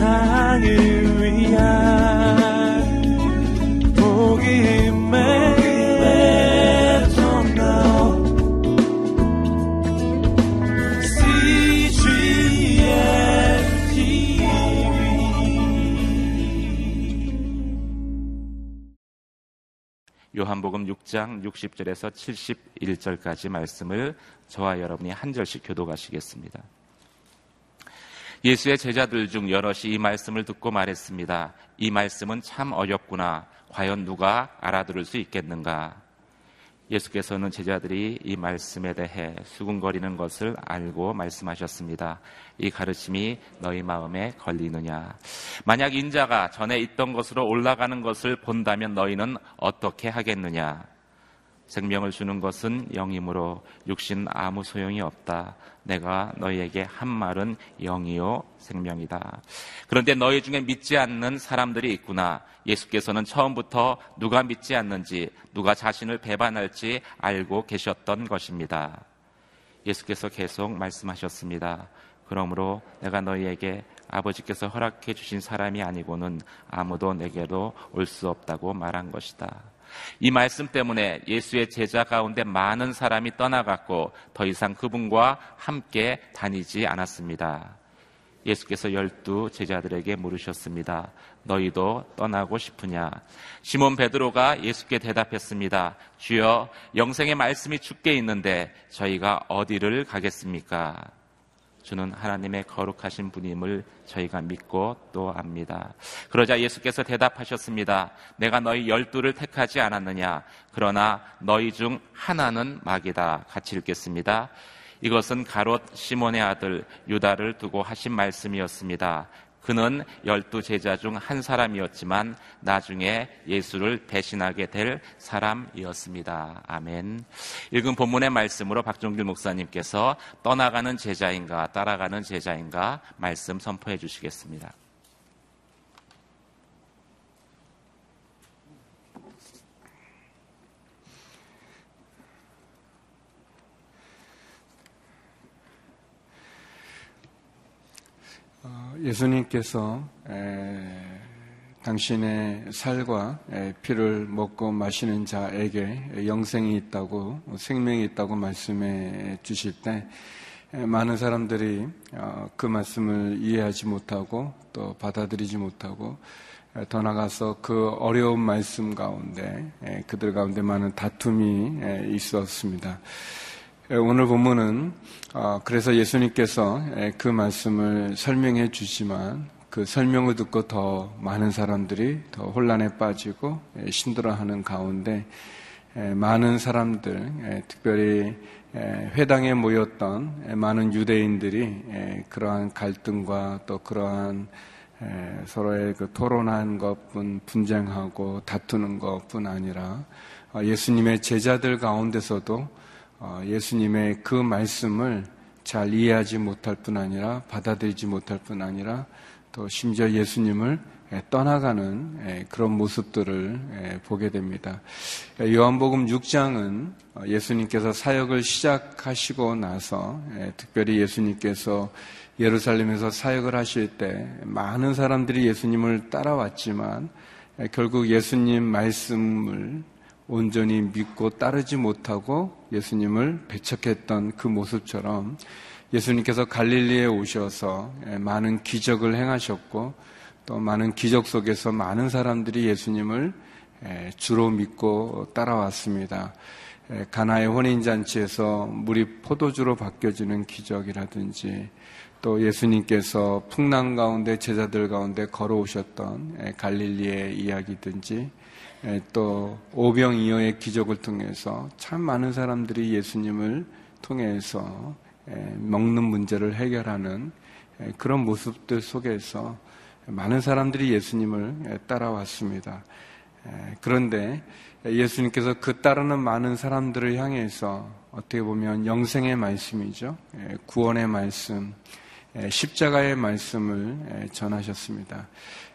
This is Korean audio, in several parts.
세상을 위한 복음의 요한복음 6장 60절에서 71절까지 말씀을 저와 여러분이 한 절씩 교도가시겠습니다. 예수의 제자들 중 여럿이 이 말씀을 듣고 말했습니다. 이 말씀은 참 어렵구나. 과연 누가 알아들을 수 있겠는가? 예수께서는 제자들이 이 말씀에 대해 수군거리는 것을 알고 말씀하셨습니다. 이 가르침이 너희 마음에 걸리느냐? 만약 인자가 전에 있던 것으로 올라가는 것을 본다면 너희는 어떻게 하겠느냐? 생명을 주는 것은 영이므로 육신 아무 소용이 없다. 내가 너희에게 한 말은 영이요 생명이다. 그런데 너희 중에 믿지 않는 사람들이 있구나. 예수께서는 처음부터 누가 믿지 않는지, 누가 자신을 배반할지 알고 계셨던 것입니다. 예수께서 계속 말씀하셨습니다. 그러므로 내가 너희에게 아버지께서 허락해 주신 사람이 아니고는 아무도 내게로 올 수 없다고 말한 것이다. 이 말씀 때문에 예수의 제자 가운데 많은 사람이 떠나갔고 더 이상 그분과 함께 다니지 않았습니다. 예수께서 열두 제자들에게 물으셨습니다. 너희도 떠나고 싶으냐? 시몬 베드로가 예수께 대답했습니다. 주여, 영생의 말씀이 죽게 있는데 저희가 어디를 가겠습니까? 주는 하나님의 거룩하신 분임을 저희가 믿고 또 압니다. 그러자 예수께서 대답하셨습니다. 내가 너희 열두를 택하지 않았느냐? 그러나 너희 중 하나는 마귀다. 같이 읽겠습니다. 이것은 가롯 시몬의 아들 유다를 두고 하신 말씀이었습니다. 그는 열두 제자 중 한 사람이었지만 나중에 예수를 대신하게 될 사람이었습니다. 아멘. 읽은 본문의 말씀으로 박종길 목사님께서 떠나가는 제자인가 따라가는 제자인가 말씀 선포해 주시겠습니다. 예수님께서 당신의 살과 피를 먹고 마시는 자에게 영생이 있다고 생명이 있다고 말씀해 주실 때 많은 사람들이 어, 그 말씀을 이해하지 못하고 또 받아들이지 못하고 더 나가서 그 어려운 말씀 가운데 그들 가운데 많은 다툼이 있었습니다. 오늘 본문은 어, 그래서 예수님께서 그 말씀을 설명해 주지만 그 설명을 듣고 더 많은 사람들이 더 혼란에 빠지고 신들어하는 가운데 많은 사람들, 특별히 회당에 모였던 많은 유대인들이 그러한 갈등과 또 그러한 서로의 그 토론한 것뿐 분쟁하고 다투는 것뿐 아니라 어, 예수님의 제자들 가운데서도 어, 예수님의 그 말씀을 잘 이해하지 못할 뿐 아니라 받아들이지 못할 뿐 아니라 또 심지어 예수님을 떠나가는 그런 모습들을 보게 됩니다. 요한복음 6장은 어, 예수님께서 사역을 시작하시고 나서 특별히 예수님께서 예루살렘에서 사역을 하실 때 많은 사람들이 예수님을 따라왔지만 결국 예수님 말씀을 온전히 믿고 따르지 못하고 예수님을 배척했던 그 모습처럼 예수님께서 갈릴리에 오셔서 많은 기적을 행하셨고 또 많은 기적 속에서 많은 사람들이 예수님을 주로 믿고 따라왔습니다. 가나의 혼인잔치에서 물이 포도주로 바뀌어지는 기적이라든지 또 예수님께서 풍랑 가운데 제자들 가운데 걸어오셨던 갈릴리의 이야기든지 또 오병이어의 기적을 통해서 참 많은 사람들이 예수님을 통해서 먹는 문제를 해결하는 그런 모습들 속에서 많은 사람들이 예수님을 따라왔습니다. 그런데 예수님께서 그 따르는 많은 사람들을 향해서 어떻게 보면 영생의 말씀이죠. 구원의 말씀, 십자가의 말씀을 전하셨습니다.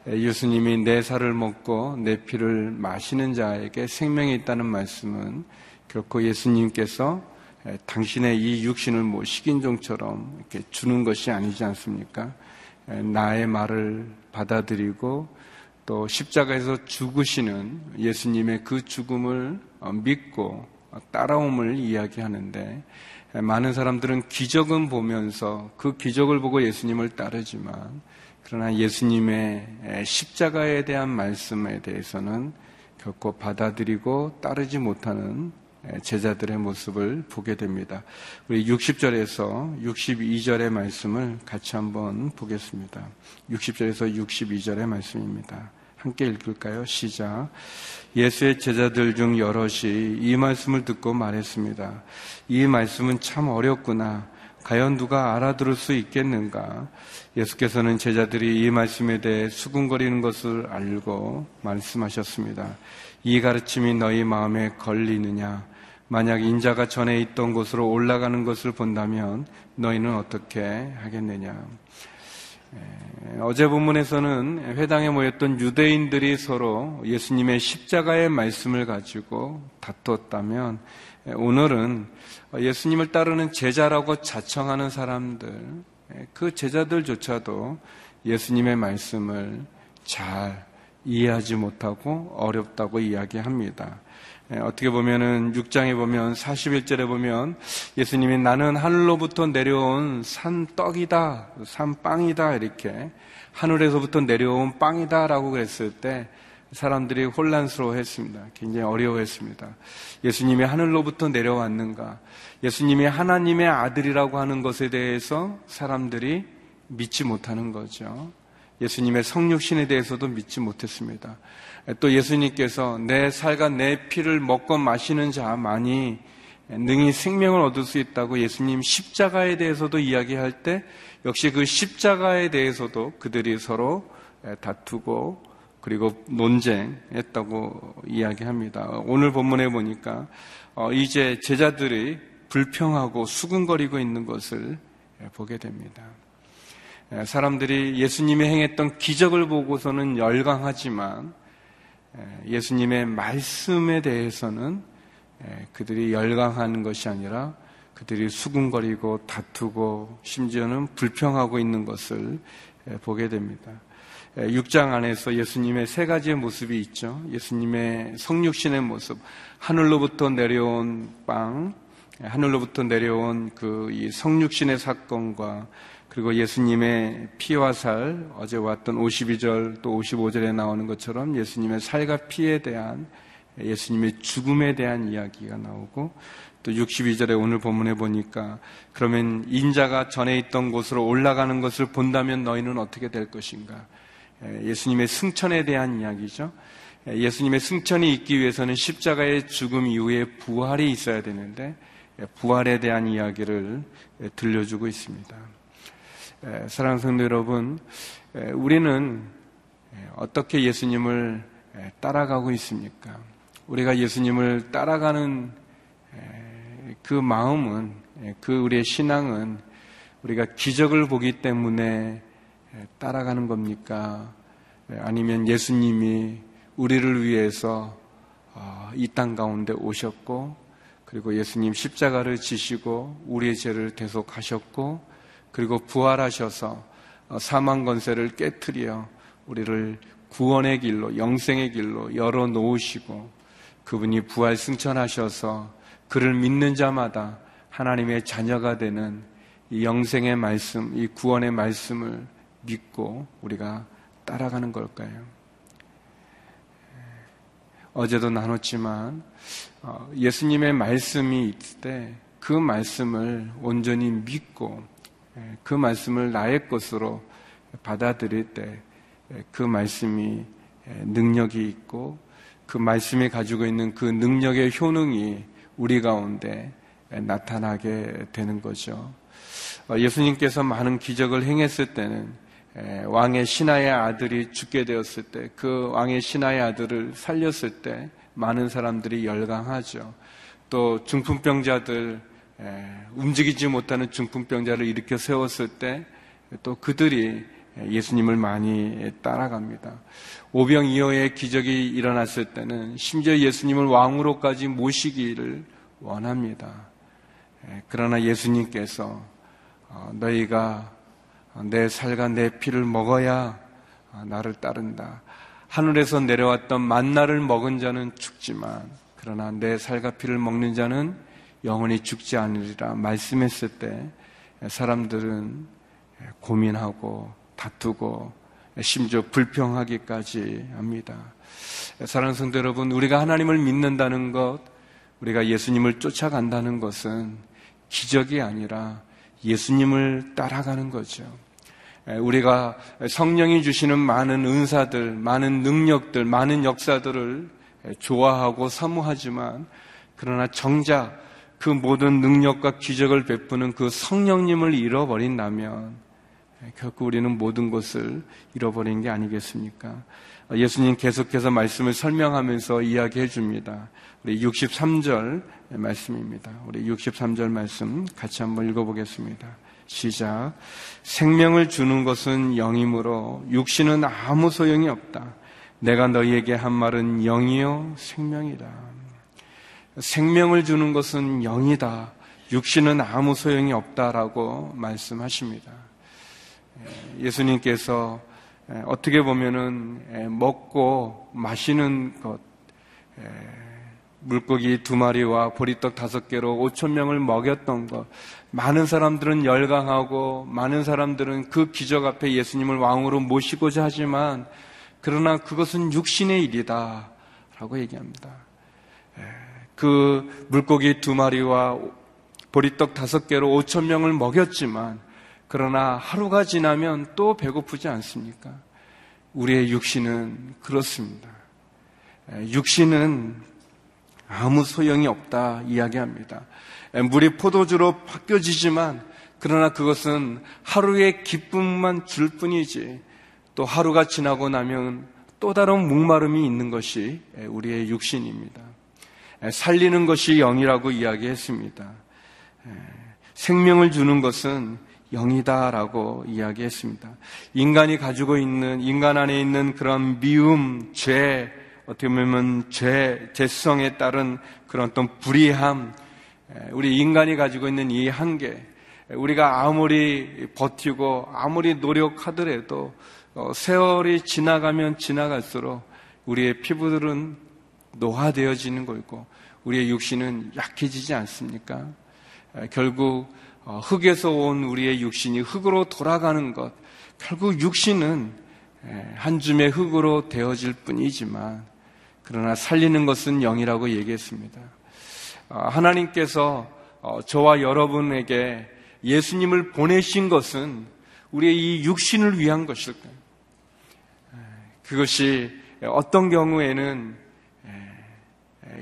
예수님이 내 살을 먹고 내 피를 마시는 자에게 생명이 있다는 말씀은 결코 예수님께서 당신의 이 육신을 뭐 식인종처럼 이렇게 주는 것이 아니지 않습니까? 나의 말을 받아들이고 또 십자가에서 죽으시는 예수님의 그 죽음을 어, 믿고 따라옴을 이야기하는데 많은 사람들은 기적은 보면서 그 기적을 보고 예수님을 따르지만 그러나 예수님의 십자가에 대한 말씀에 대해서는 결코 받아들이고 따르지 못하는 제자들의 모습을 보게 됩니다. 우리 60절에서 62절의 말씀을 같이 한번 보겠습니다. 60절에서 62절의 말씀입니다. 함께 읽을까요? 시작. 예수의 제자들 중 여럿이 이 말씀을 듣고 말했습니다. 이 말씀은 참 어렵구나. 과연 누가 알아들을 수 있겠는가? 예수께서는 제자들이 이 말씀에 대해 수군거리는 것을 알고 말씀하셨습니다. 이 가르침이 너희 마음에 걸리느냐? 만약 인자가 전에 있던 곳으로 올라가는 것을 본다면 너희는 어떻게 하겠느냐? 어제 본문에서는 회당에 모였던 유대인들이 서로 예수님의 십자가의 말씀을 가지고 다투었다면 오늘은 예수님을 따르는 제자라고 자청하는 사람들, 그 제자들조차도 예수님의 말씀을 잘 이해하지 못하고 어렵다고 이야기합니다. 예, 어떻게 보면은 6장에 보면 41절에 보면 예수님이 나는 하늘로부터 내려온 산 떡이다, 산 빵이다 이렇게 하늘에서부터 내려온 빵이다라고 그랬을 때 사람들이 혼란스러워 했습니다. 굉장히 어려워했습니다. 예수님이 하늘로부터 내려왔는가? 예수님이 하나님의 아들이라고 하는 것에 대해서 사람들이 믿지 못하는 거죠. 예수님의 성육신에 대해서도 믿지 못했습니다. 또 예수님께서 내 살과 내 피를 먹고 마시는 자만이 능히 생명을 얻을 수 있다고 예수님 십자가에 대해서도 이야기할 때 역시 그 십자가에 대해서도 그들이 서로 다투고 그리고 논쟁했다고 이야기합니다. 오늘 본문에 보니까 어, 이제 제자들이 불평하고 수근거리고 있는 것을 보게 됩니다. 사람들이 예수님이 행했던 기적을 보고서는 열광하지만 예수님의 말씀에 대해서는 그들이 열광하는 것이 아니라 그들이 수군거리고 다투고 심지어는 불평하고 있는 것을 보게 됩니다. 6장 안에서 예수님의 세 가지의 모습이 있죠. 예수님의 성육신의 모습, 하늘로부터 내려온 빵, 하늘로부터 내려온 그 성육신의 사건과 그리고 예수님의 피와 살, 어제 왔던 52절 또 55절에 나오는 것처럼 예수님의 살과 피에 대한 예수님의 죽음에 대한 이야기가 나오고 또 62절에 오늘 본문에 보니까 그러면 인자가 전에 있던 곳으로 올라가는 것을 본다면 너희는 어떻게 될 것인가? 예수님의 승천에 대한 이야기죠. 예수님의 승천이 있기 위해서는 십자가의 죽음 이후에 부활이 있어야 되는데 부활에 대한 이야기를 들려주고 있습니다. 사랑하는 성도 여러분, 우리는 어떻게 예수님을 따라가고 있습니까? 우리가 예수님을 따라가는 그 마음은, 그 우리의 신앙은 우리가 기적을 보기 때문에 따라가는 겁니까? 아니면 예수님이 우리를 위해서 어, 이땅 가운데 오셨고, 그리고 예수님 십자가를 지시고 우리의 죄를 대속하셨고, 그리고 부활하셔서 어, 사망 권세를 깨뜨려 우리를 구원의 길로 영생의 길로 열어 놓으시고 그분이 부활 승천하셔서 그를 믿는 자마다 하나님의 자녀가 되는 이 영생의 말씀, 이 구원의 말씀을 믿고 우리가 따라가는 걸까요? 어제도 나눴지만 어, 예수님의 말씀이 있을 때 그 말씀을 온전히 믿고 예, 그 말씀을 나의 것으로 받아들일 때 그 말씀이 예, 능력이 있고 그 말씀이 가지고 있는 그 능력의 효능이 우리 가운데 나타나게 되는 거죠. 어, 예수님께서 많은 기적을 행했을 때는 예, 왕의 신하의 아들이 죽게 되었을 때, 그 왕의 신하의 아들을 살렸을 때 많은 사람들이 열광하죠. 또 중풍병자들 예, 움직이지 못하는 중풍병자를 일으켜 세웠을 때 또 그들이 예수님을 많이 따라갑니다. 오병이어의 기적이 일어났을 때는 심지어 예수님을 왕으로까지 모시기를 원합니다. 예, 그러나 예수님께서 어, 너희가 내 살과 내 피를 먹어야 나를 따른다. 하늘에서 내려왔던 만나를 먹은 자는 죽지만 그러나 내 살과 피를 먹는 자는 영원히 죽지 않으리라 말씀했을 때 사람들은 고민하고 다투고 심지어 불평하기까지 합니다. 사랑하는 성도 여러분, 우리가 하나님을 믿는다는 것, 우리가 예수님을 쫓아간다는 것은 기적이 아니라 예수님을 따라가는 거죠. 우리가 성령이 주시는 많은 은사들, 많은 능력들, 많은 역사들을 좋아하고 사모하지만 그러나 정작 그 모든 능력과 기적을 베푸는 그 성령님을 잃어버린다면 결국 우리는 모든 것을 잃어버린 게 아니겠습니까? 예수님 계속해서 말씀을 설명하면서 이야기해 줍니다. 우리 63절 말씀입니다. 우리 63절 말씀 같이 한번 읽어보겠습니다. 시작. 생명을 주는 것은 영이므로 육신은 아무 소용이 없다. 내가 너희에게 한 말은 영이요 생명이다. 생명을 주는 것은 영이다. 육신은 아무 소용이 없다라고 말씀하십니다. 예수님께서 어떻게 보면은 먹고 마시는 것, 물고기 두 마리와 보리떡 다섯 개로 오천 명을 먹였던 것, 많은 사람들은 열광하고 많은 사람들은 그 기적 앞에 예수님을 왕으로 모시고자 하지만 그러나 그것은 육신의 일이다 라고 얘기합니다. 그 물고기 두 마리와 보리떡 다섯 개로 오천 명을 먹였지만 그러나 하루가 지나면 또 배고프지 않습니까? 우리의 육신은 그렇습니다. 육신은 아무 소용이 없다 이야기합니다. 물이 포도주로 바뀌어지지만 그러나 그것은 하루의 기쁨만 줄 뿐이지 또 하루가 지나고 나면 또 다른 목마름이 있는 것이 우리의 육신입니다. 살리는 것이 영이라고 이야기했습니다. 생명을 주는 것은 영이다라고 이야기했습니다. 인간이 가지고 있는 인간 안에 있는 그런 미움, 죄, 어떻게 보면 죄, 죄성에 따른 그런 어떤 불의함, 우리 인간이 가지고 있는 이 한계, 우리가 아무리 버티고 아무리 노력하더라도 어, 세월이 지나가면 지나갈수록 우리의 피부들은 노화되어지는 거고 우리의 육신은 약해지지 않습니까? 결국 어, 흙에서 온 우리의 육신이 흙으로 돌아가는 것, 결국 육신은 한 줌의 흙으로 되어질 뿐이지만, 그러나 살리는 것은 영이라고 얘기했습니다. 어, 하나님께서 어, 저와 여러분에게 예수님을 보내신 것은 우리의 이 육신을 위한 것일 까요? 그것이 어떤 경우에는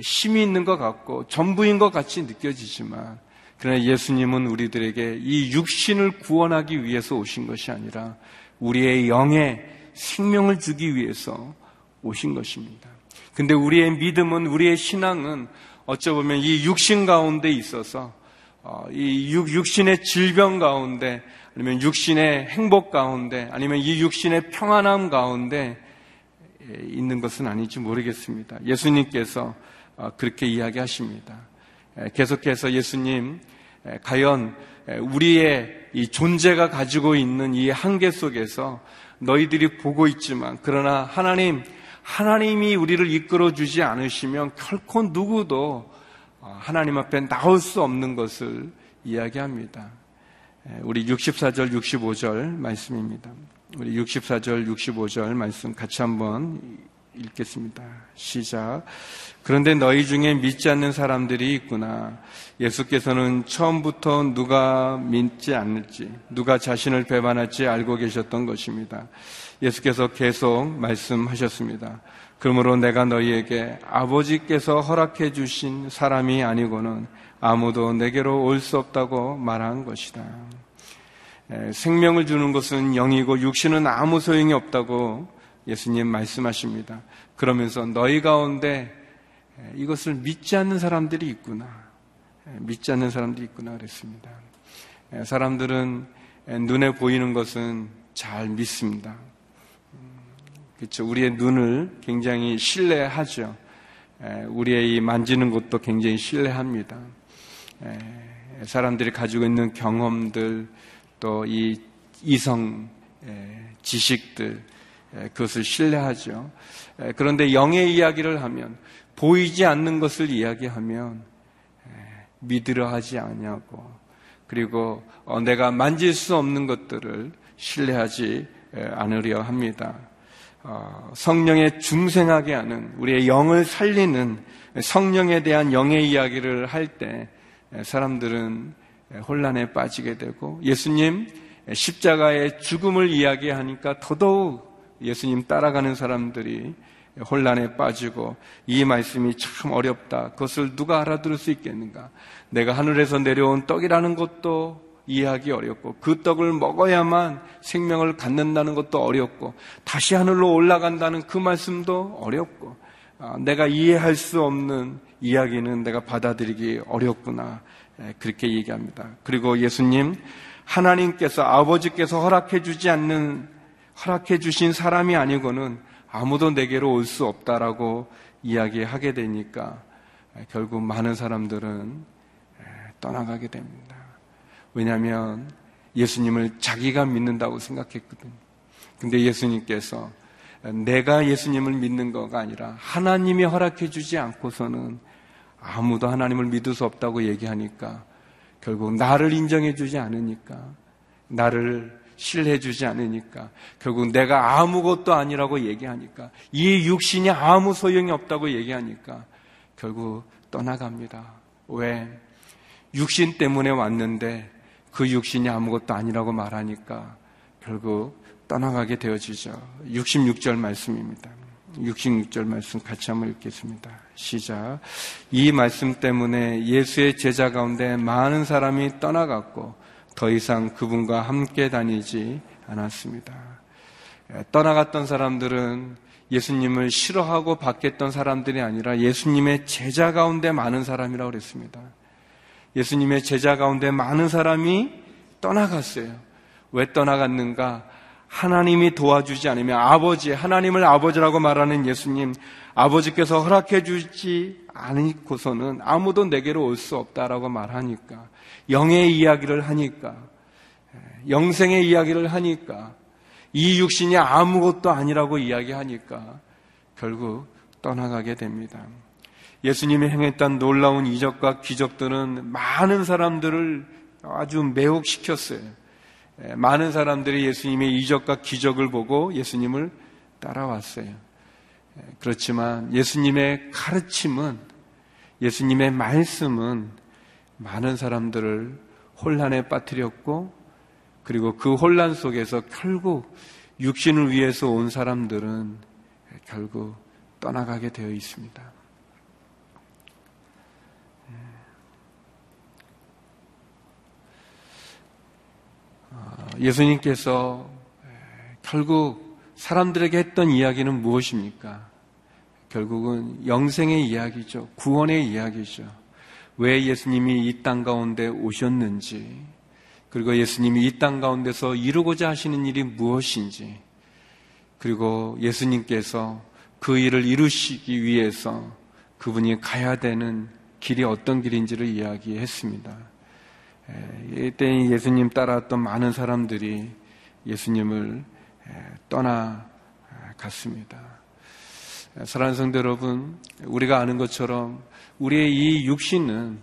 힘이 있는 것 같고 전부인 것 같이 느껴지지만 그러나 예수님은 우리들에게 이 육신을 구원하기 위해서 오신 것이 아니라 우리의 영에 생명을 주기 위해서 오신 것입니다. 근데 우리의 믿음은 우리의 신앙은 어쩌보면 이 육신 가운데 있어서 어, 이 육신의 질병 가운데 아니면 육신의 행복 가운데 아니면 이 육신의 평안함 가운데 있는 것은 아닌지 모르겠습니다. 예수님께서 어, 그렇게 이야기하십니다. 계속해서 예수님 과연 우리의 이 존재가 가지고 있는 이 한계 속에서 너희들이 보고 있지만 그러나 하나님 하나님이 우리를 이끌어 주지 않으시면 결코 누구도 어, 하나님 앞에 나올 수 없는 것을 이야기합니다. 우리 64절 65절 말씀입니다. 우리 64절 65절 말씀 같이 한번 읽겠습니다. 시작. 그런데 너희 중에 믿지 않는 사람들이 있구나. 예수께서는 처음부터 누가 믿지 않을지, 누가 자신을 배반할지 알고 계셨던 것입니다. 예수께서 계속 말씀하셨습니다. 그러므로 내가 너희에게 아버지께서 허락해 주신 사람이 아니고는 아무도 내게로 올 수 없다고 말한 것이다. 생명을 주는 것은 영이고 육신은 아무 소용이 없다고 예수님 말씀하십니다. 그러면서 너희 가운데 이것을 믿지 않는 사람들이 있구나. 믿지 않는 사람들이 있구나 그랬습니다. 사람들은 눈에 보이는 것은 잘 믿습니다. 그렇죠. 우리의 눈을 굉장히 신뢰하죠. 우리의 이 만지는 것도 굉장히 신뢰합니다. 사람들이 가지고 있는 경험들 또 이 이성 지식들 그것을 신뢰하죠. 그런데 영의 이야기를 하면 보이지 않는 것을 이야기하면 믿으려 하지 않냐고 그리고 어, 내가 만질 수 없는 것들을 신뢰하지 않으려 합니다. 어, 성령에 중생하게 하는 우리의 영을 살리는 성령에 대한 영의 이야기를 할 때 사람들은 혼란에 빠지게 되고 예수님 십자가의 죽음을 이야기하니까 더더욱 예수님 따라가는 사람들이 혼란에 빠지고 이 말씀이 참 어렵다. 그것을 누가 알아들을 수 있겠는가? 내가 하늘에서 내려온 떡이라는 것도 이해하기 어렵고 그 떡을 먹어야만 생명을 갖는다는 것도 어렵고 다시 하늘로 올라간다는 그 말씀도 어렵고 아, 내가 이해할 수 없는 이야기는 내가 받아들이기 어렵구나 그렇게 얘기합니다. 그리고 예수님 하나님께서 아버지께서 허락해 주지 않는 허락해 주신 사람이 아니고는 아무도 내게로 올 수 없다라고 이야기하게 되니까 결국 많은 사람들은 떠나가게 됩니다. 왜냐하면 예수님을 자기가 믿는다고 생각했거든요. 근데 예수님께서 내가 예수님을 믿는 거가 아니라 하나님이 허락해 주지 않고서는 아무도 하나님을 믿을 수 없다고 얘기하니까 결국 나를 인정해 주지 않으니까 나를 신뢰해 주지 않으니까 결국 내가 아무것도 아니라고 얘기하니까 이 육신이 아무 소용이 없다고 얘기하니까 결국 떠나갑니다. 왜? 육신 때문에 왔는데 그 육신이 아무것도 아니라고 말하니까 결국 떠나가게 되어지죠. 66절 말씀입니다. 66절 말씀 같이 한번 읽겠습니다. 시작. 이 말씀 때문에 예수의 제자 가운데 많은 사람이 떠나갔고 더 이상 그분과 함께 다니지 않았습니다. 떠나갔던 사람들은 예수님을 싫어하고 받겠던 사람들이 아니라 예수님의 제자 가운데 많은 사람이라고 그랬습니다. 예수님의 제자 가운데 많은 사람이 떠나갔어요. 왜 떠나갔는가? 하나님이 도와주지 않으면 아버지, 하나님을 아버지라고 말하는 예수님, 아버지께서 허락해 주지 않고서는 아무도 내게로 올 수 없다라고 말하니까, 영의 이야기를 하니까, 영생의 이야기를 하니까, 이 육신이 아무것도 아니라고 이야기하니까, 결국 떠나가게 됩니다. 예수님이 행했던 놀라운 이적과 기적들은 많은 사람들을 아주 매혹시켰어요. 예, 많은 사람들이 예수님의 이적과 기적을 보고 예수님을 따라왔어요. 예, 그렇지만 예수님의 가르침은 예수님의 말씀은 많은 사람들을 혼란에 빠뜨렸고 그리고 그 혼란 속에서 결국 육신을 위해서 온 사람들은 결국 떠나가게 되어 있습니다. 예수님께서 결국 사람들에게 했던 이야기는 무엇입니까? 결국은 영생의 이야기죠. 구원의 이야기죠. 왜 예수님이 이 땅 가운데 오셨는지, 그리고 예수님이 이 땅 가운데서 이루고자 하시는 일이 무엇인지, 그리고 예수님께서 그 일을 이루시기 위해서 그분이 가야 되는 길이 어떤 길인지를 이야기했습니다. 이때 예수님 따라왔던 많은 사람들이 예수님을 떠나갔습니다. 사랑하는 성도 여러분, 우리가 아는 것처럼 우리의 이 육신은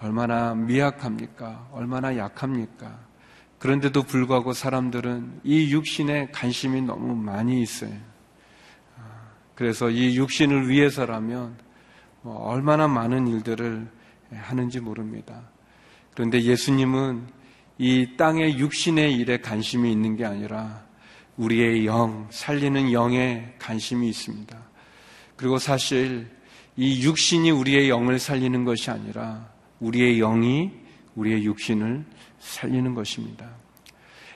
얼마나 미약합니까? 얼마나 약합니까? 그런데도 불구하고 사람들은 이 육신에 관심이 너무 많이 있어요. 그래서 이 육신을 위해서라면 뭐 얼마나 많은 일들을 하는지 모릅니다. 그런데 예수님은 이 땅의 육신의 일에 관심이 있는 게 아니라 우리의 영, 살리는 영에 관심이 있습니다. 그리고 사실 이 육신이 우리의 영을 살리는 것이 아니라 우리의 영이 우리의 육신을 살리는 것입니다.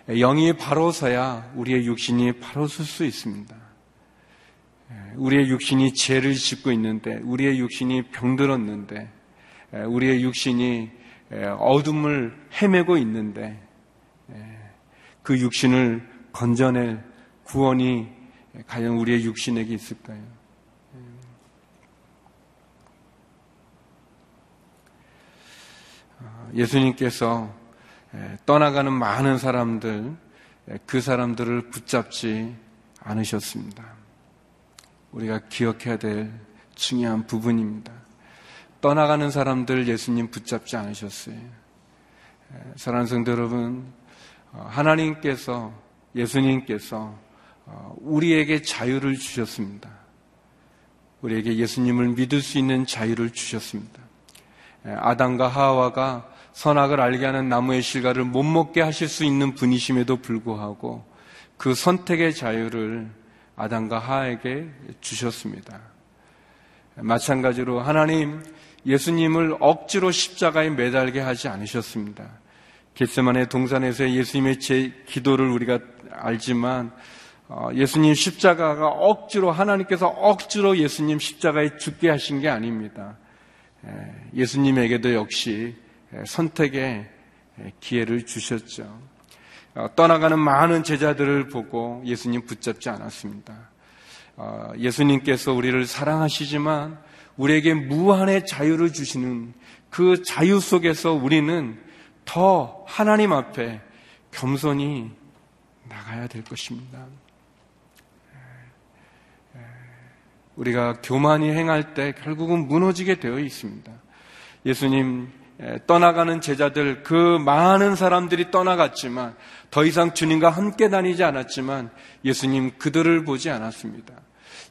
영이 바로 서야 우리의 육신이 바로 설 수 있습니다. 우리의 육신이 죄를 짓고 있는데, 우리의 육신이 병들었는데, 우리의 육신이 예, 어둠을 헤매고 있는데 예, 그 육신을 건져낼 구원이 과연 우리의 육신에게 있을까요? 예. 아, 예수님께서 떠나가는 많은 사람들 그 사람들을 붙잡지 않으셨습니다. 우리가 기억해야 될 중요한 부분입니다. 떠나가는 사람들 예수님 붙잡지 않으셨어요. 사랑하는 성도 여러분, 어, 하나님께서 예수님께서 어, 우리에게 자유를 주셨습니다. 우리에게 예수님을 믿을 수 있는 자유를 주셨습니다. 아담과 하와가 선악을 알게 하는 나무의 실과를 못 먹게 하실 수 있는 분이심에도 불구하고 그 선택의 자유를 아담과 하와에게 주셨습니다. 마찬가지로 하나님 예수님을 억지로 십자가에 매달게 하지 않으셨습니다. 겟세만의 동산에서 예수님의 제 기도를 우리가 알지만 어, 예수님 십자가가 억지로 하나님께서 억지로 예수님 십자가에 죽게 하신 게 아닙니다. 예수님에게도 역시 선택의 기회를 주셨죠. 어, 떠나가는 많은 제자들을 보고 예수님 붙잡지 않았습니다. 어, 예수님께서 우리를 사랑하시지만 우리에게 무한의 자유를 주시는 그 자유 속에서 우리는 더 하나님 앞에 겸손히 나가야 될 것입니다. 우리가 교만히 행할 때 결국은 무너지게 되어 있습니다. 예수님 떠나가는 제자들 그 많은 사람들이 떠나갔지만 더 이상 주님과 함께 다니지 않았지만 예수님 그들을 보지 않았습니다.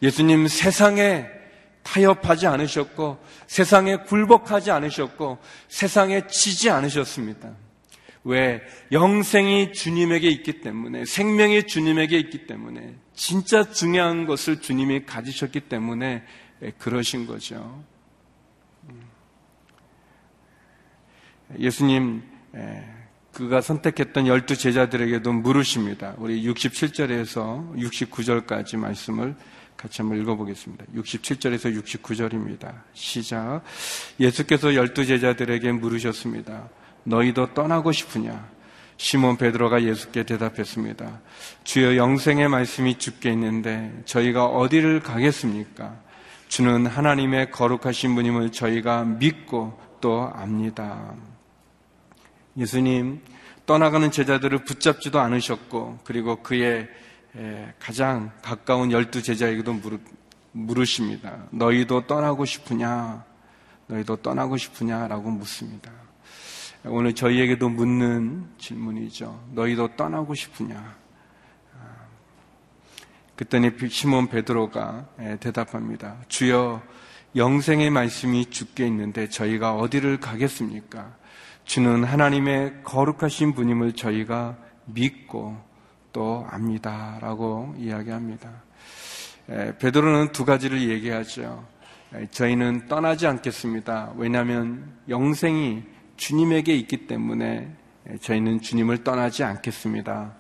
예수님 세상에 타협하지 않으셨고 세상에 굴복하지 않으셨고 세상에 지지 않으셨습니다. 왜? 영생이 주님에게 있기 때문에 생명이 주님에게 있기 때문에 진짜 중요한 것을 주님이 가지셨기 때문에 그러신 거죠. 예수님 그가 선택했던 열두 제자들에게도 물으십니다. 우리 67절에서 69절까지 말씀을 같이 한번 읽어보겠습니다. 67절에서 69절입니다. 시작. 예수께서 열두 제자들에게 물으셨습니다. 너희도 떠나고 싶으냐? 시몬 베드로가 예수께 대답했습니다. 주여 영생의 말씀이 죽게 있는데 저희가 어디를 가겠습니까? 주는 하나님의 거룩하신 분임을 저희가 믿고 또 압니다. 예수님 떠나가는 제자들을 붙잡지도 않으셨고 그리고 그의 가장 가까운 열두 제자에게도 물으십니다. 너희도 떠나고 싶으냐? 너희도 떠나고 싶으냐라고 묻습니다. 오늘 저희에게도 묻는 질문이죠. 너희도 떠나고 싶으냐? 그랬더니 시몬 베드로가 대답합니다. 주여 영생의 말씀이 죽게 있는데 저희가 어디를 가겠습니까? 주는 하나님의 거룩하신 분임을 저희가 믿고 또 압니다라고 이야기합니다. 베드로는 두 가지를 얘기하죠. 저희는 떠나지 않겠습니다. 왜냐하면 영생이 주님에게 있기 때문에 저희는 주님을 떠나지 않겠습니다.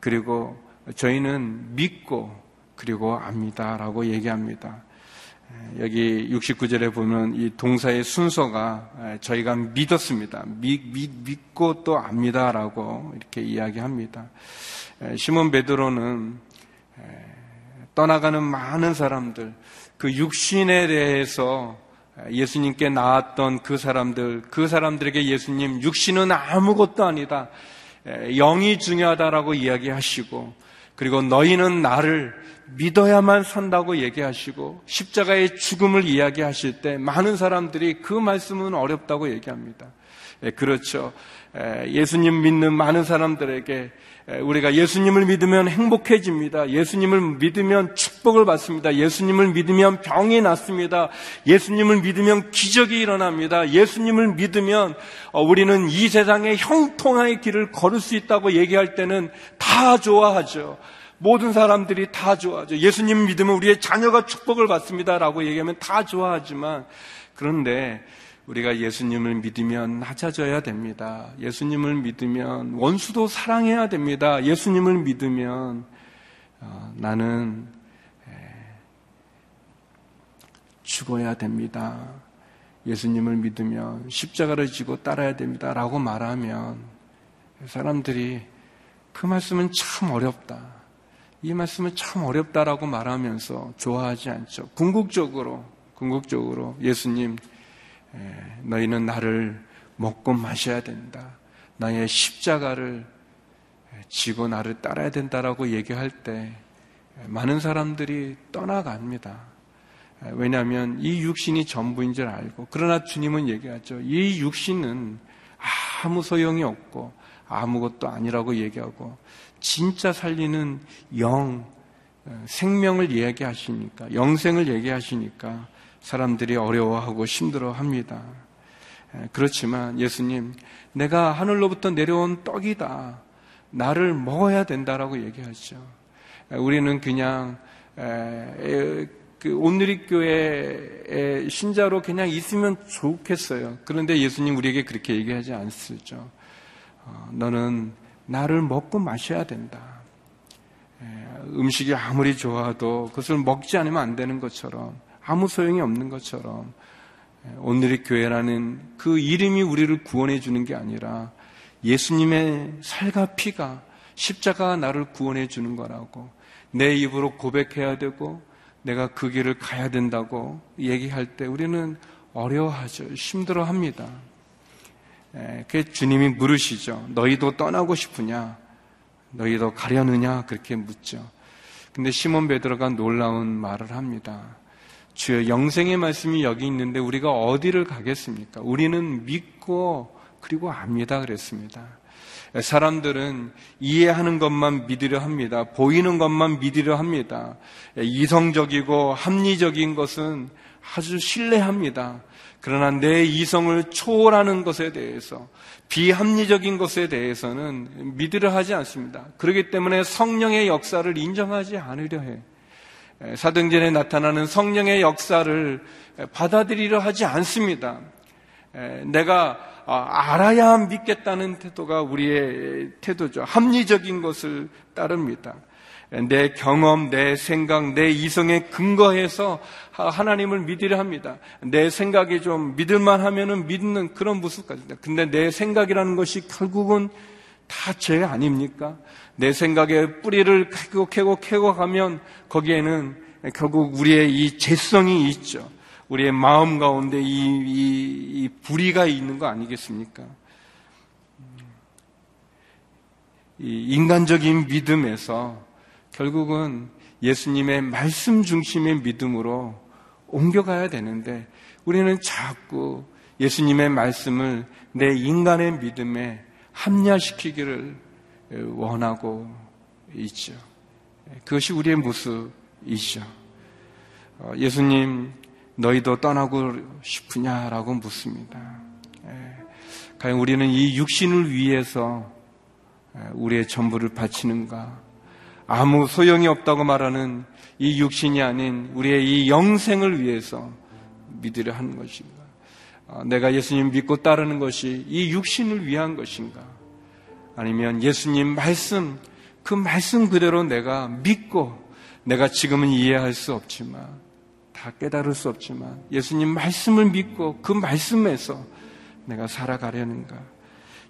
그리고 저희는 믿고 그리고 압니다라고 얘기합니다. 여기 69절에 보면 이 동사의 순서가 저희가 믿었습니다. 믿, 믿, 믿 고 또 압니다라고 이렇게 이야기합니다. 시몬 베드로는 떠나가는 많은 사람들, 그 육신에 대해서 예수님께 나왔던 그 사람들, 그 사람들에게 예수님 육신은 아무것도 아니다. 영이 중요하다라고 이야기하시고, 그리고 너희는 나를 믿어야만 산다고 얘기하시고 십자가의 죽음을 이야기하실 때 많은 사람들이 그 말씀은 어렵다고 얘기합니다. 예, 그렇죠. 예수님 믿는 많은 사람들에게 우리가 예수님을 믿으면 행복해집니다. 예수님을 믿으면 축복을 받습니다. 예수님을 믿으면 병이 낫습니다. 예수님을 믿으면 기적이 일어납니다. 예수님을 믿으면 어, 우리는 이 세상에 형통의 길을 걸을 수 있다고 얘기할 때는 다 좋아하죠. 모든 사람들이 다 좋아하죠. 예수님 믿으면 우리의 자녀가 축복을 받습니다라고 얘기하면 다 좋아하지만 그런데 우리가 예수님을 믿으면 낮아져야 됩니다. 예수님을 믿으면 원수도 사랑해야 됩니다. 예수님을 믿으면 어, 나는 죽어야 됩니다. 예수님을 믿으면 십자가를 지고 따라야 됩니다. 라고 말하면 사람들이 그 말씀은 참 어렵다. 이 말씀은 참 어렵다라고 말하면서 좋아하지 않죠. 궁극적으로, 궁극적으로 예수님, 너희는 나를 먹고 마셔야 된다. 나의 십자가를 지고 나를 따라야 된다라고 얘기할 때 많은 사람들이 떠나갑니다. 왜냐하면 이 육신이 전부인 줄 알고 그러나 주님은 얘기하죠. 이 육신은 아무 소용이 없고 아무것도 아니라고 얘기하고 진짜 살리는 영 생명을 얘기하시니까 영생을 얘기하시니까 사람들이 어려워하고 힘들어 합니다. 그렇지만 예수님 내가 하늘로부터 내려온 떡이다. 나를 먹어야 된다라고 얘기하죠. 우리는 그냥 그 온누리교회 신자로 그냥 있으면 좋겠어요. 그런데 예수님 우리에게 그렇게 얘기하지 않으시죠. 어, 너는 나를 먹고 마셔야 된다. 음식이 아무리 좋아도 그것을 먹지 않으면 안 되는 것처럼 아무 소용이 없는 것처럼 오늘의 교회라는 그 이름이 우리를 구원해 주는 게 아니라 예수님의 살과 피가 십자가가 나를 구원해 주는 거라고 내 입으로 고백해야 되고 내가 그 길을 가야 된다고 얘기할 때 우리는 어려워하죠. 힘들어 합니다. 그 주님이 물으시죠. 너희도 떠나고 싶으냐? 너희도 가려느냐? 그렇게 묻죠. 근데 시몬 베드로가 놀라운 말을 합니다. 주여 영생의 말씀이 여기 있는데 우리가 어디를 가겠습니까? 우리는 믿고 그리고 압니다 그랬습니다. 사람들은 이해하는 것만 믿으려 합니다. 보이는 것만 믿으려 합니다. 이성적이고 합리적인 것은 아주 신뢰합니다. 그러나 내 이성을 초월하는 것에 대해서 비합리적인 것에 대해서는 믿으려 하지 않습니다. 그렇기 때문에 성령의 역사를 인정하지 않으려 해. 사등전에 나타나는 성령의 역사를 받아들이려 하지 않습니다. 내가 아, 알아야 믿겠다는 태도가 우리의 태도죠. 합리적인 것을 따릅니다. 내 경험, 내 생각, 내 이성에 근거해서 하나님을 믿으려 합니다. 내 생각이 좀 믿을만 하면은 믿는 그런 모습까지입니다. 근데 내 생각이라는 것이 결국은 다 죄 아닙니까? 내 생각에 뿌리를 캐고 캐고 캐고 가면 거기에는 결국 우리의 이 죄성이 있죠. 우리의 마음 가운데 이, 이, 이 불의가 있는 거 아니겠습니까? 이 인간적인 믿음에서 결국은 예수님의 말씀 중심의 믿음으로 옮겨가야 되는데 우리는 자꾸 예수님의 말씀을 내 인간의 믿음에 합리화시키기를 원하고 있죠. 그것이 우리의 모습이죠. 어, 예수님 너희도 떠나고 싶으냐라고 묻습니다. 예. 과연 우리는 이 육신을 위해서 예, 우리의 전부를 바치는가? 아무 소용이 없다고 말하는 이 육신이 아닌 우리의 이 영생을 위해서 믿으려 하는 것인가? 어, 내가 예수님 믿고 따르는 것이 이 육신을 위한 것인가? 아니면 예수님 말씀, 그 말씀 그대로 내가 믿고 내가 지금은 이해할 수 없지만 다 깨달을 수 없지만 예수님 말씀을 믿고 그 말씀에서 내가 살아가려는가?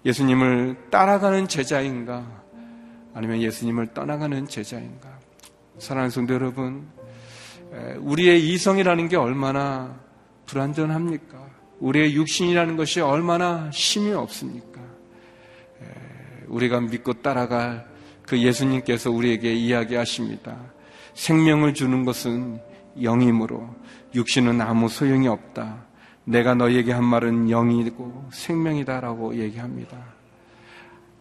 예수님을 따라가는 제자인가? 아니면 예수님을 떠나가는 제자인가? 사랑하는 성도 여러분, 우리의 이성이라는 게 얼마나 불완전합니까? 우리의 육신이라는 것이 얼마나 힘이 없습니까? 우리가 믿고 따라갈 그 예수님께서 우리에게 이야기하십니다. 생명을 주는 것은 영이므로 육신은 아무 소용이 없다. 내가 너에게 한 말은 영이고 생명이다라고 얘기합니다.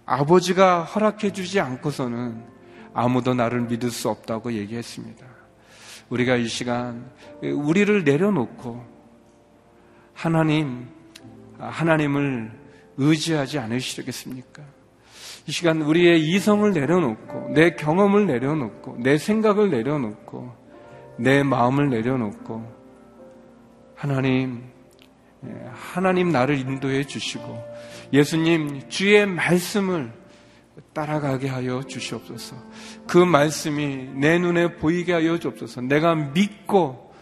아버지가 허락해 주지 않고서는 아무도 나를 믿을 수 없다고 얘기했습니다. 우리가 이 시간 우리를 내려놓고 하나님 하나님을 의지하지 않으시겠습니까? 이 시간 우리의 이성을 내려놓고 내 경험을 내려놓고 내 생각을 내려놓고 내 마음을 내려놓고 하나님, 예, 하나님 나를 인도해 주시고 예수님 주의 말씀을 따라가게 하여 주시옵소서. 그 말씀이 내 눈에 보이게 하여 주옵소서. 내가 믿고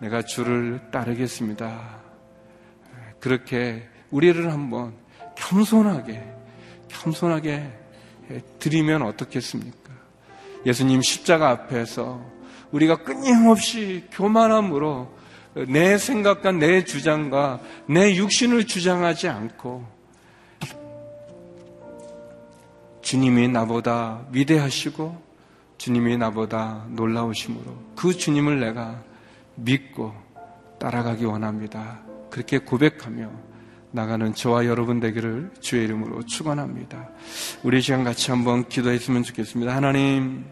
내가 주를 따르겠습니다. 그렇게 우리를 한번 겸손하게, 겸손하게 드리면 어떻겠습니까? 예수님 십자가 앞에서 우리가 끊임없이 교만함으로 내 생각과 내 주장과 내 육신을 주장하지 않고 주님이 나보다 위대하시고 주님이 나보다 놀라우심으로 그 주님을 내가 믿고 따라가기 원합니다. 그렇게 고백하며 나가는 저와 여러분 되기를 주의 이름으로 축원합니다. 우리 시간 같이 한번 기도했으면 좋겠습니다. 하나님,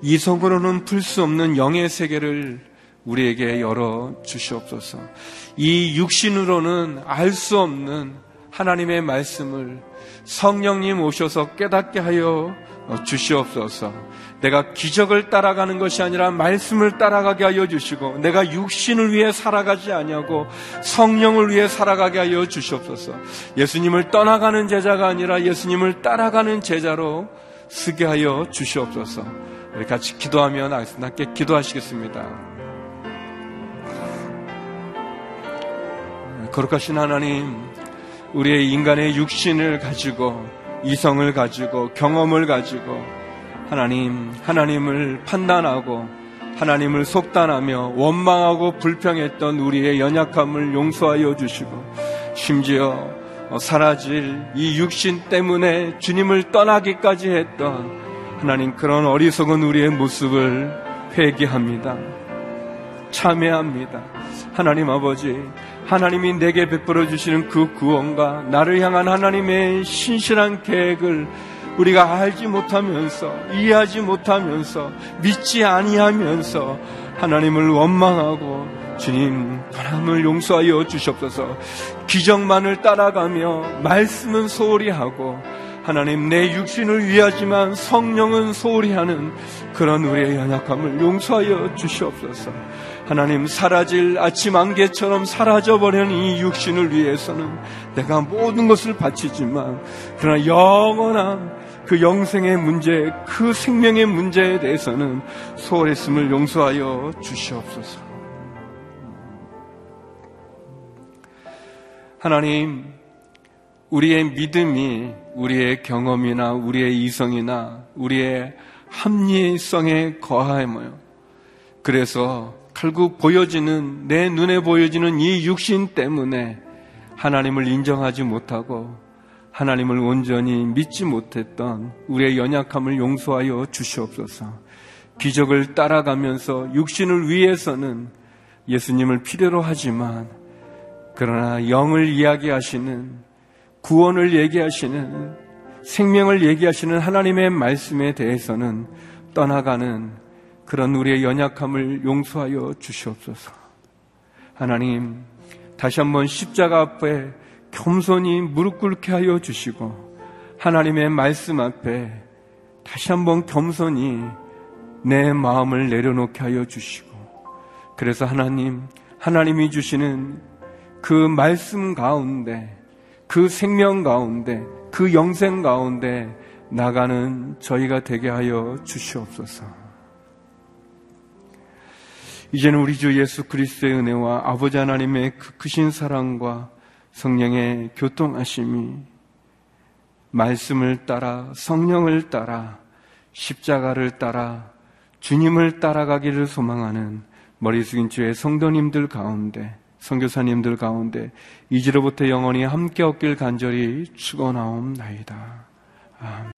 이성으로는 풀 수 없는 영의 세계를 우리에게 열어 주시옵소서. 이 육신으로는 알 수 없는 하나님의 말씀을 성령님 오셔서 깨닫게 하여 주시옵소서. 내가 기적을 따라가는 것이 아니라 말씀을 따라가게 하여 주시고 내가 육신을 위해 살아가지 아니하고 성령을 위해 살아가게 하여 주시옵소서. 예수님을 떠나가는 제자가 아니라 예수님을 따라가는 제자로 쓰게 하여 주시옵소서. 우리 같이 기도하면 함께 기도하시겠습니다. 거룩하신 하나님, 우리의 인간의 육신을 가지고 이성을 가지고 경험을 가지고 하나님, 하나님을 판단하고 하나님을 속단하며 원망하고 불평했던 우리의 연약함을 용서하여 주시고 심지어 사라질 이 육신 때문에 주님을 떠나기까지 했던 하나님 그런 어리석은 우리의 모습을 회개합니다. 참회합니다. 하나님 아버지, 하나님이 내게 베풀어 주시는 그 구원과 나를 향한 하나님의 신실한 계획을 우리가 알지 못하면서 이해하지 못하면서 믿지 아니하면서 하나님을 원망하고 주님 하나님을 용서하여 주시옵소서. 기적만을 따라가며 말씀은 소홀히 하고 하나님 내 육신을 위하지만 성령은 소홀히 하는 그런 우리의 연약함을 용서하여 주시옵소서 하나님 사라질 아침 안개처럼 사라져버리는 이 육신을 위해서는 내가 모든 것을 바치지만 그러나 영원한 그 영생의 문제, 그 생명의 문제에 대해서는 소홀했음을 용서하여 주시옵소서. 하나님, 우리의 믿음이 우리의 경험이나 우리의 이성이나 우리의 합리성에 거하여요. 그래서 결국 보여지는, 내 눈에 보여지는 이 육신 때문에 하나님을 인정하지 못하고 하나님을 온전히 믿지 못했던 우리의 연약함을 용서하여 주시옵소서. 기적을 따라가면서 육신을 위해서는 예수님을 필요로 하지만 그러나 영을 이야기하시는 구원을 얘기하시는 생명을 얘기하시는 하나님의 말씀에 대해서는 떠나가는 그런 우리의 연약함을 용서하여 주시옵소서. 하나님, 다시 한번 십자가 앞에 겸손히 무릎 꿇게 하여 주시고 하나님의 말씀 앞에 다시 한번 겸손히 내 마음을 내려놓게 하여 주시고 그래서 하나님 하나님이 주시는 그 말씀 가운데 그 생명 가운데 그 영생 가운데 나가는 저희가 되게 하여 주시옵소서. 이제는 우리 주 예수 그리스도의 은혜와 아버지 하나님의 그 크신 사랑과 성령의 교통하심이 말씀을 따라 성령을 따라 십자가를 따라 주님을 따라가기를 소망하는 머리 숙인 주의 성도님들 가운데 성교사님들 가운데 이제로부터 영원히 함께 얻길 간절히 축원하옵나이다. 아멘.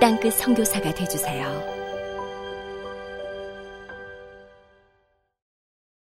땅끝 성교사가 되주세요